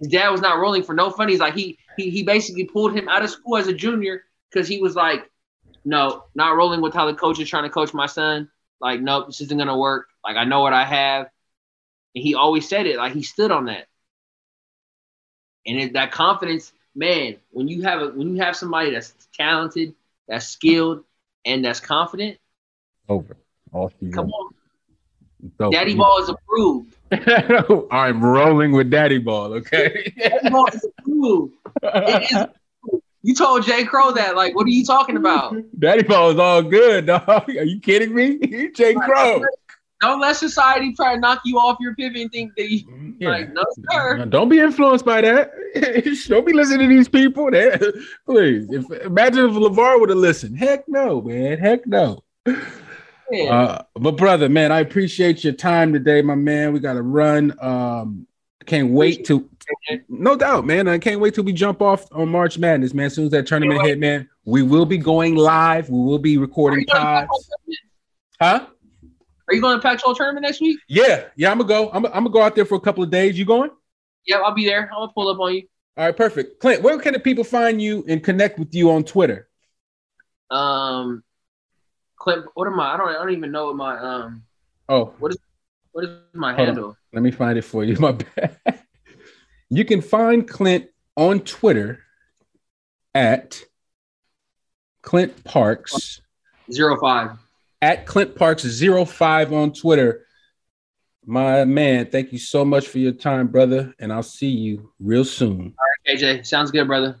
His dad was not rolling for no funnies. Like he he he basically pulled him out of school as a junior because he was like, no, not rolling with how the coach is trying to coach my son. Like, nope, this isn't gonna work. Like, I know what I have. And he always said it. Like, he stood on that. And it, that confidence, man, when you have a when you have somebody that's talented, that's skilled, and that's confident, over. All come on. So, Daddy Ball is approved. I'm rolling with Daddy Ball, okay? Daddy Ball is approved. It is you told J. Crow that. Like, what are you talking about? Daddy Ball is all good, dog. Are you kidding me? J. Crow. Don't let society try to knock you off your pivot and think that you yeah. like, no, sir. Don't be influenced by that. Don't be listening to these people. please. If, imagine if LaVar would have listened. Heck no, man. Heck no. Yeah. Uh, but brother, man, I appreciate your time today, my man. We got to run. Um, can't wait to no doubt, man. I can't wait till we jump off on March Madness, man. As soon as that tournament hit, man, we will be going live. We will be recording pods. Huh? Are you going to Pac-12 tournament next week? Yeah, yeah. I'm gonna go. I'm, I'm gonna go out there for a couple of days. You going? Yeah, I'll be there. I'm gonna pull up on you. All right, perfect. Clint, where can the people find you and connect with you on Twitter? Um, Clint, what am I? I don't. I don't even know what my um. Oh, what is what is my handle? On. Let me find it for you. My bad. You can find Clint on Twitter at Clint Parks zero five at Clint Parks zero five on Twitter. My man, thank you so much for your time, brother, and I'll see you real soon. All right, KJ, sounds good, brother.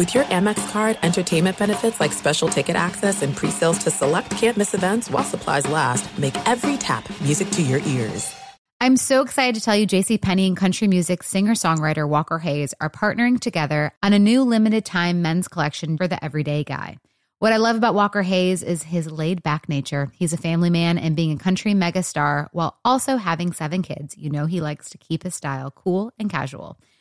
With your Amex card, entertainment benefits like special ticket access and pre-sales to select campus events while supplies last, make every tap music to your ears. I'm so excited to tell you JC Penney and country music singer-songwriter Walker Hayes are partnering together on a new limited time men's collection for the everyday guy. What I love about Walker Hayes is his laid back nature. He's a family man and being a country megastar while also having seven kids. You know, he likes to keep his style cool and casual.